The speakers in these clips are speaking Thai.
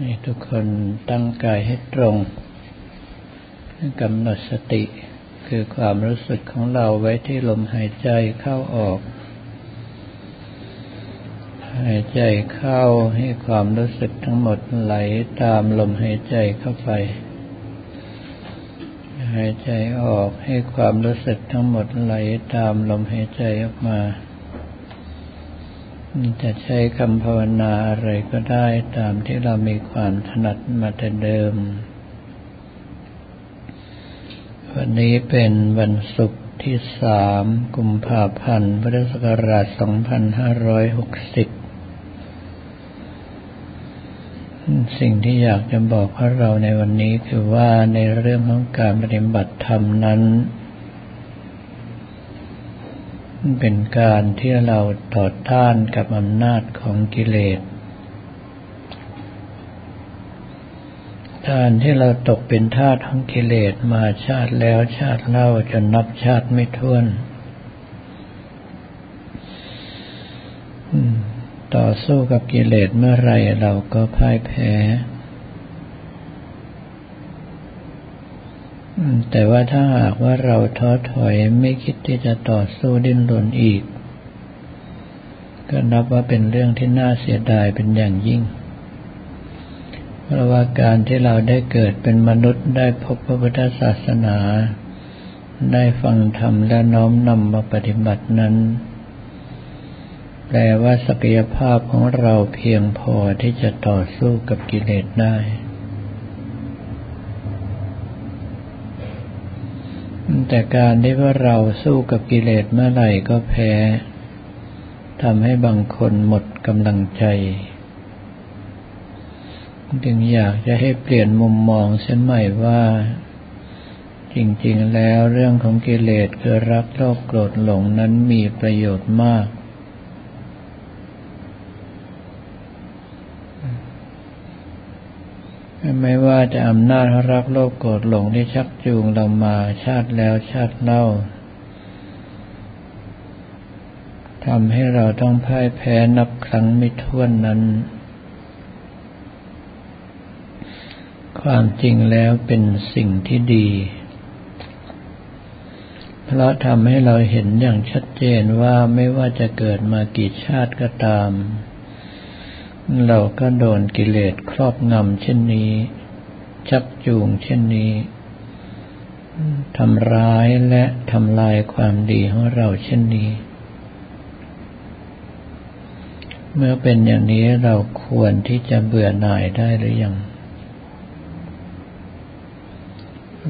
ให้ทุกคนตั้งกายให้ตรงกำหนดสติคือความรู้สึกของเราไว้ที่ลมหายใจเข้าออก หายใจเข้าให้ความรู้สึกทั้งหมดไหลตามลมหายใจเข้าไป หายใจออกให้ความรู้สึกทั้งหมดไหลตามลมหายใจออกมา จะใช้คำภาวนาอะไรก็ได้ตามที่เรามีความถนัดมาแต่เดิม วันนี้เป็นวันศุกร์ที่สามกุมภาพันธ์พุทธศักราช 2560 สิ่งที่อยากจะบอกพวกเราในวันนี้คือว่าในเรื่องของการปฏิบัติธรรมนั้น เป็นการที่เราต่อต้านกับอำนาจของกิเลส การที่เราตกเป็นทาสของกิเลสมาชาติแล้วชาติเล่าจนนับชาติไม่ถ้วน ต่อสู้กับกิเลสเมื่อไรเราก็พ่ายแพ้ แต่ว่าถ้าหากว่าเราท้อถอยไม่คิดที่จะต่อสู้ดิ้นรนอีก ก็นับว่าเป็นเรื่องที่น่าเสียดายเป็นอย่างยิ่ง เพราะว่าการที่เราได้เกิดเป็นมนุษย์ได้พบพระพุทธศาสนา ได้ฟังธรรมและน้อมนำมาปฏิบัตินั้น แปลว่าศักยภาพของเราเพียงพอที่จะต่อสู้กับกิเลสได้ แต่การที่ว่าเราสู้กับกิเลสเมื่อไหร่ก็แพ้ทำให้บางคนหมดกำลังใจ จึงอยากจะให้เปลี่ยนมุมมองเส้นใหม่ว่า จริงๆแล้วเรื่องของกิเลสคือรักโลภโกรธหลงนั้นมีประโยชน์มาก ไม่ว่าจะอำนาจรักโลภโกรธหลงที่ชักจูงเรามาชาติแล้วชาติเล่าทำให้เราต้องพ่ายแพ้นับครั้งไม่ถ้วนนั้น ความจริงแล้วเป็นสิ่งที่ดี เพราะทำให้เราเห็นอย่างชัดเจนว่าไม่ว่าจะเกิดมากี่ชาติก็ตาม เราก็โดนกิเลสครอบงำเช่นนี้ ชักจูงเช่นนี้ทำร้ายและทำลายความดีของเราเช่นนี้ เมื่อเป็นอย่างนี้เราควรที่จะเบื่อหน่ายได้หรือยัง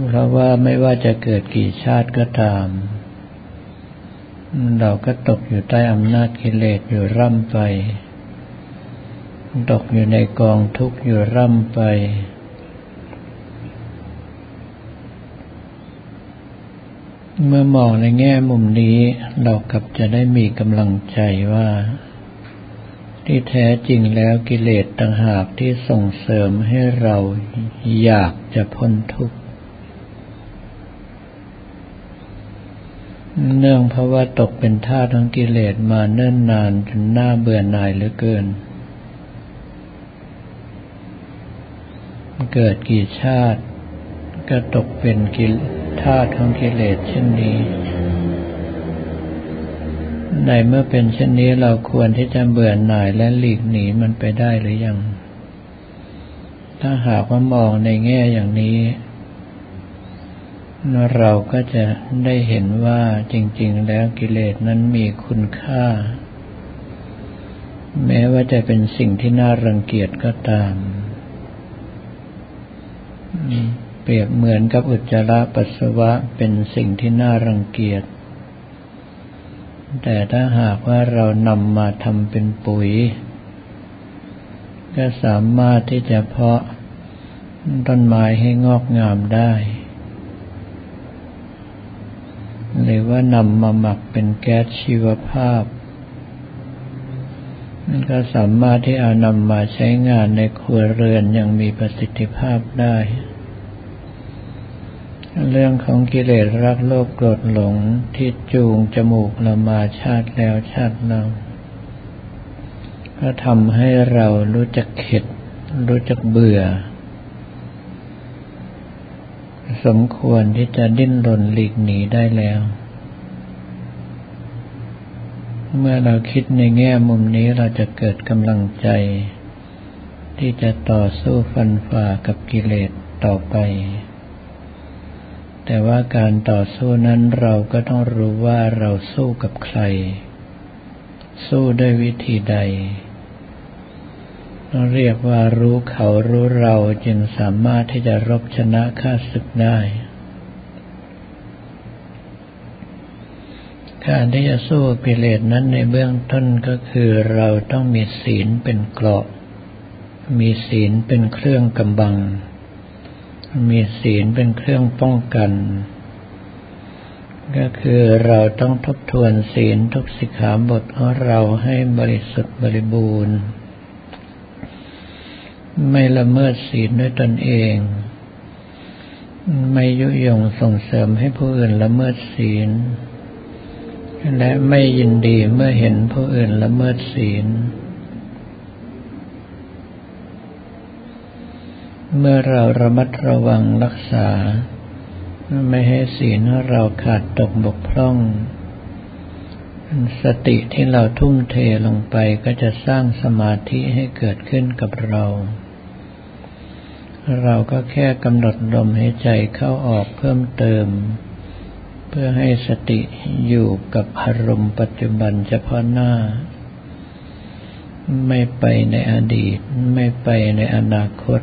เพราะว่าไม่ว่าจะเกิดกี่ชาติก็ตาม เราก็ตกอยู่ใต้อำนาจกิเลสอยู่ร่ำไป ตกอยู่ในกองทุกข์อยู่ร่ำไป เมื่อมองในแง่มุมนี้เรากลับจะได้มีกำลังใจว่า ที่แท้จริงแล้วกิเลสต่างหากที่ส่งเสริมให้เราอยากจะพ้นทุกข์ เนื่องเพราะว่าตกเป็นท่าทั้งกิเลสมาเนิ่นนานจนน่าเบื่อหน่ายเหลือเกิน เกิดกี่ชาติ ก็ตกเป็นกิธาตุของกิเลสเช่นนี้ ในเมื่อเป็นเช่นนี้เราควรที่จะเบื่อหน่ายและหลีกหนีมันไปได้หรือยัง ถ้าหากว่ามองในแง่อย่างนี้ เราก็จะได้เห็นว่าจริง ๆ แล้วกิเลสนั้นมีคุณค่า แม้ว่าจะเป็นสิ่งที่น่ารังเกียจก็ตาม เปรียบเหมือนกับอุจจาระปัสสาวะเป็นสิ่งที่น่ารังเกียจ แต่ถ้าหากว่าเรานำมาทำเป็นปุ๋ย ก็สามารถที่จะเพาะต้นไม้ให้งอกงามได้ หรือว่านำมาหมักเป็นแก๊สชีวภาพ ก็สามารถที่เอานำมาใช้งานในครัวเรือนอย่างมีประสิทธิภาพได้ เรื่องของกิเลสรักโลภโกรธหลงที่จูงจมูกเรามาชาติแล้วชาติเล่าก็ทำให้เรารู้จักเข็ด รู้จักเบื่อ สมควรที่จะดิ้นรนหลีกหนีได้แล้ว เมื่อเราคิดในแง่มุมนี้เราจะเกิดกำลังใจ ที่จะต่อสู้ฟันฝ่ากับกิเลสต่อไป แต่ว่าการต่อสู้นั้นเราก็ต้องรู้ว่าเราสู้กับใคร สู้ด้วยวิธีใดเรียกว่ารู้เขารู้เราจึงสามารถที่จะรบชนะข้าศึกได้ การที่จะสู้กิเลสนั้นในเบื้องต้นก็คือเราต้องมีศีลเป็นเกราะ มีศีลเป็นเครื่องกำบัง มีศีลเป็นเครื่องป้องกัน ก็คือเราต้องทบทวนศีลทุกสิกขาบทของเราให้บริสุทธิ์บริบูรณ์ ไม่ละเมิดศีลด้วยตนเอง ไม่ยุยงส่งเสริมให้ผู้อื่นละเมิดศีล และไม่ยินดีเมื่อเห็นผู้อื่นละเมิดศีล เมื่อเราระมัดระวังรักษา ไม่ให้ศีลเราขาดตกบกพร่อง สติที่เราทุ่มเทลงไปก็จะสร้างสมาธิให้เกิดขึ้นกับเรา เราก็แค่กำหนดลมหายใจเข้าออกเพิ่มเติมเพื่อให้สติอยู่กับอารมณ์ปัจจุบันเฉพาะหน้า ไม่ไปในอดีต ไม่ไปในอนาคต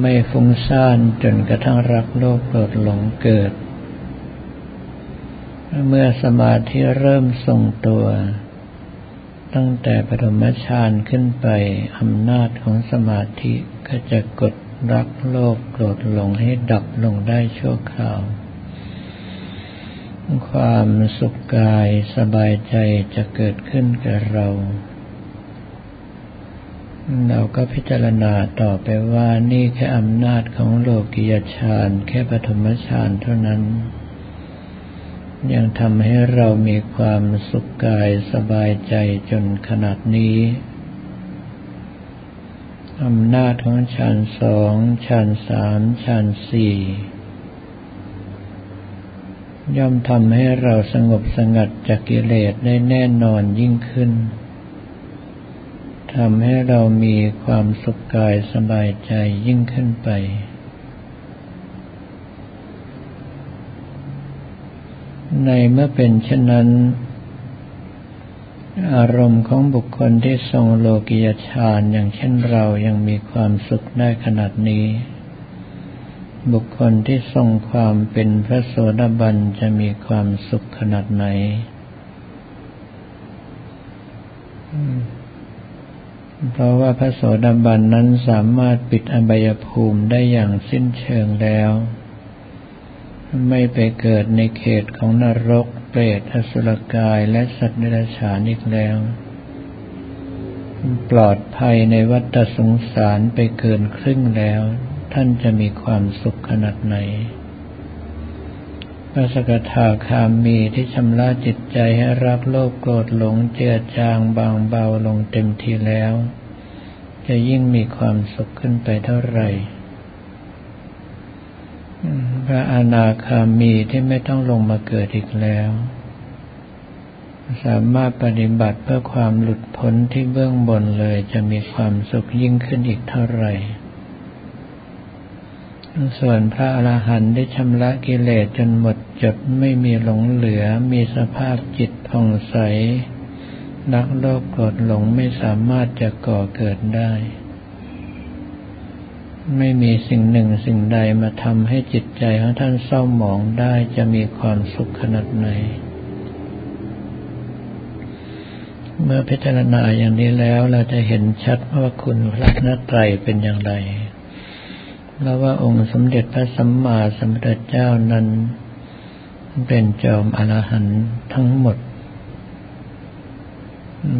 ไม่ฟุ้งซ่านจนกระทั่งรักโลภโกรธหลงเกิด เมื่อสมาธิเริ่มทรงตัว ตั้งแต่ปฐมฌานขึ้นไปอำนาจของสมาธิก็จะกดรักโลภโกรธหลงให้ดับลงได้ชั่วคราว ความสุขกายสบายใจจะเกิดขึ้นกับเรา เราก็พิจารณาต่อไปว่านี่แค่อำนาจของโลกิยฌานแค่ปฐมฌานเท่านั้น ยังทำให้เรามีความสุขกายสบายใจจนขนาดนี้อำนาจของฌานสองฌานสามฌานสี่ ย่อมทำให้เราสงบสงัดจากกิเลสได้แน่นอนยิ่งขึ้น ทำให้เรามีความสุขกายสบายใจยิ่งขึ้นไป ในเมื่อเป็นเช่นนั้น อารมณ์ของบุคคลที่ทรงโลกิยฌานอย่างเช่นเรายังมีความสุขได้ขนาดนี้ บุคคลที่ทรงความเป็นพระโสดาบันจะมีความสุขขนาดไหน เพราะว่าพระโสดาบันนั้นสามารถปิดอบายภูมิได้อย่างสิ้นเชิงแล้ว ไม่ไปเกิดในเขตของนรก เปรตอสุรกายและสัตว์เดรัจฉานอีกแล้ว ปลอดภัยในวัฏสงสารไปเกินครึ่งแล้ว ท่านจะมีความสุขขนาดไหน พระสกทาคามีที่ชำระจิตใจให้รักโลภโกรธหลงเจือจางบางเบาลงเต็มทีแล้ว จะยิ่งมีความสุขขึ้นไปเท่าไหร่พระอนาคามีที่ไม่ต้องลงมาเกิดอีกแล้ว สามารถปฏิบัติเพื่อความหลุดพ้นที่เบื้องบนเลยจะมีความสุขยิ่งขึ้นอีกเท่าไหร่ ส่วนพระอรหันต์ได้ชำระกิเลสจนหมดจดไม่มีหลงเหลือมีสภาพจิตผ่องใสนักโลภโกรธหลงไม่สามารถจะก่อเกิดได้ ไม่มีสิ่งหนึ่งสิ่งใดมาทำให้จิตใจของท่านเศร้าหมองได้จะมีความสุขขนาดไหน เมื่อพิจารณาอย่างนี้แล้วเราจะเห็นชัดว่าคุณพระนัตรัยเป็นอย่างไร แล้วว่าองค์สมเด็จพระสัมมาสัมพุทธเจ้านั้น เป็นจอมอรหันต์ทั้งหมด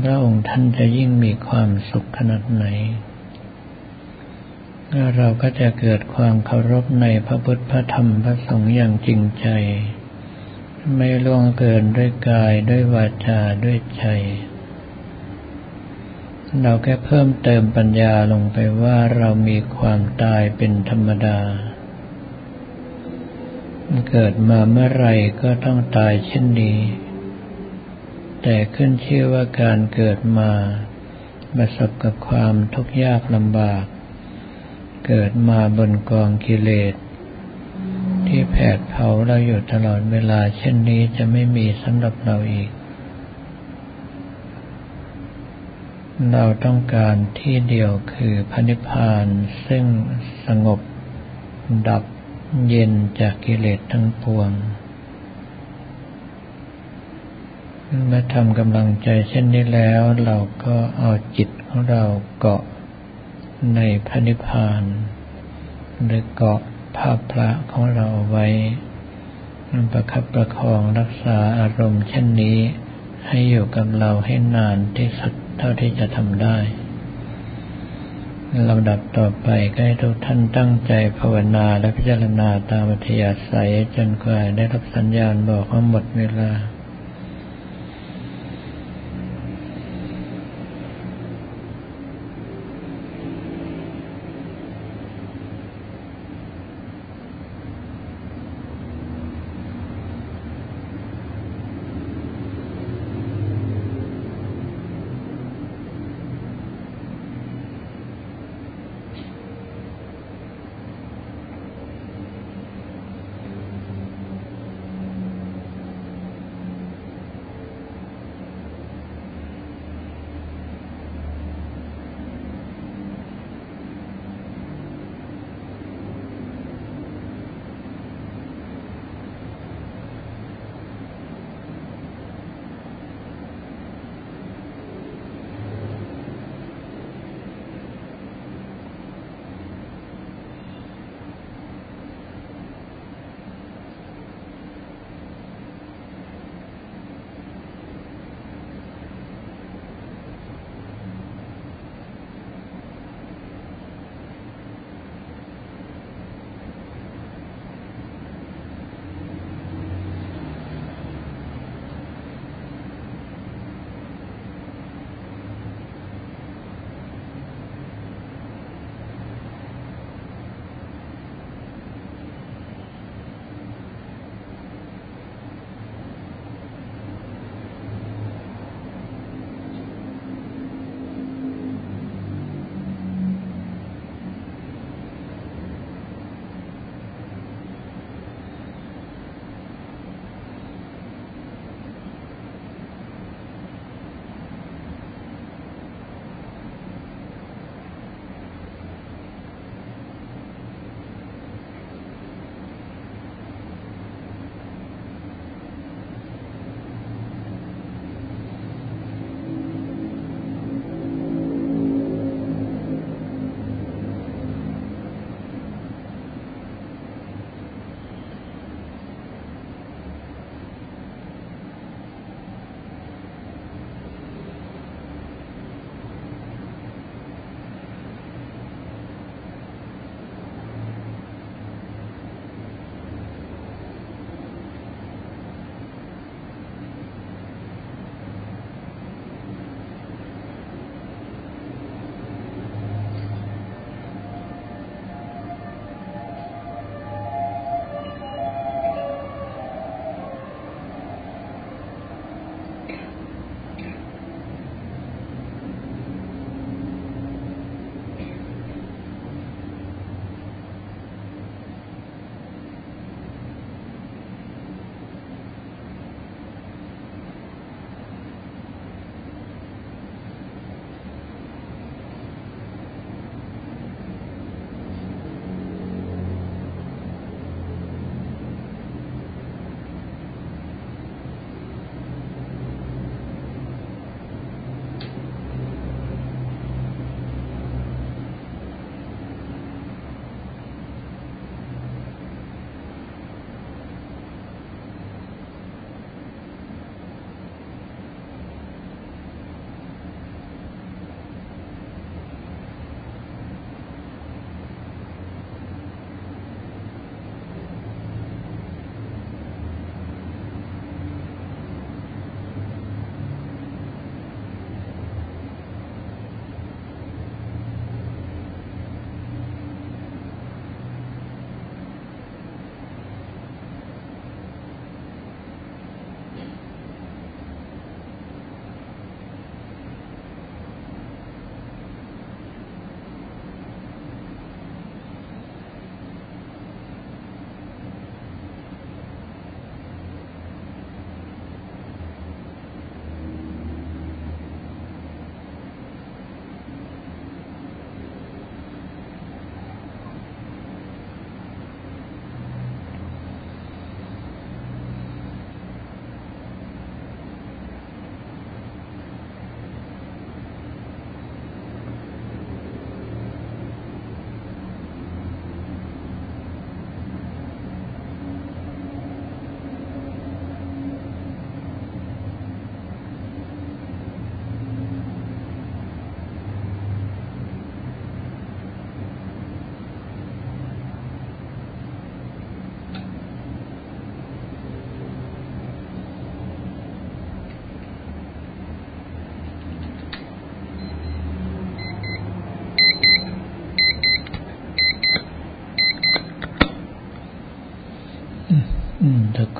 พระองค์ท่านจะยิ่งมีความสุขขนาดไหน เราก็จะเกิดความเคารพในพระพุทธพระธรรมพระสงฆ์อย่างจริงใจ ไม่ล่วงเกินด้วยกายด้วยวาจาด้วยใจ เราแค่เพิ่มเติมปัญญาลงไปว่าเรามีความตายเป็นธรรมดา เกิดมาเมื่อไรก็ต้องตายเช่นนี้ แต่ขึ้นชื่อว่าการเกิดมาประสบกับความทุกข์ยากลำบาก เกิดมาบนกองกิเลส ที่แผดเผาเราอยู่ตลอดเวลาเช่นนี้จะไม่มีสำหรับเราอีก เราต้องการที่เดียวคือพระนิพพานซึ่งสงบดับเย็นจากกิเลสทั้งปวง เมื่อทำกำลังใจเช่นนี้แล้ว เราก็เอาจิตของเราเกาะในพระนิพพานหรือเกาะภาพพระของเราไว้ ประคับประคองรักษาอารมณ์เช่นนี้ ให้อยู่กับเราให้นานที่สุดเท่าที่จะทำได้ลำดับต่อไปก็ให้ทุกท่านตั้งใจภาวนาและพิจารณาตามอัธยาศัยจนกว่าได้รับสัญญาณบอกว่าหมดเวลา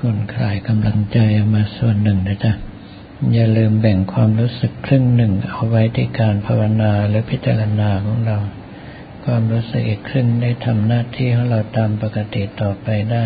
คนคลายกำลังใจมาส่วนหนึ่งนะจ๊ะ อย่าลืมแบ่งความรู้สึกครึ่งหนึ่งเอาไว้ที่การภาวนาหรือพิจารณาของเรา ความรู้สึกอีกครึ่งได้ทำหน้าที่ของเราตามปกติต่อไปได้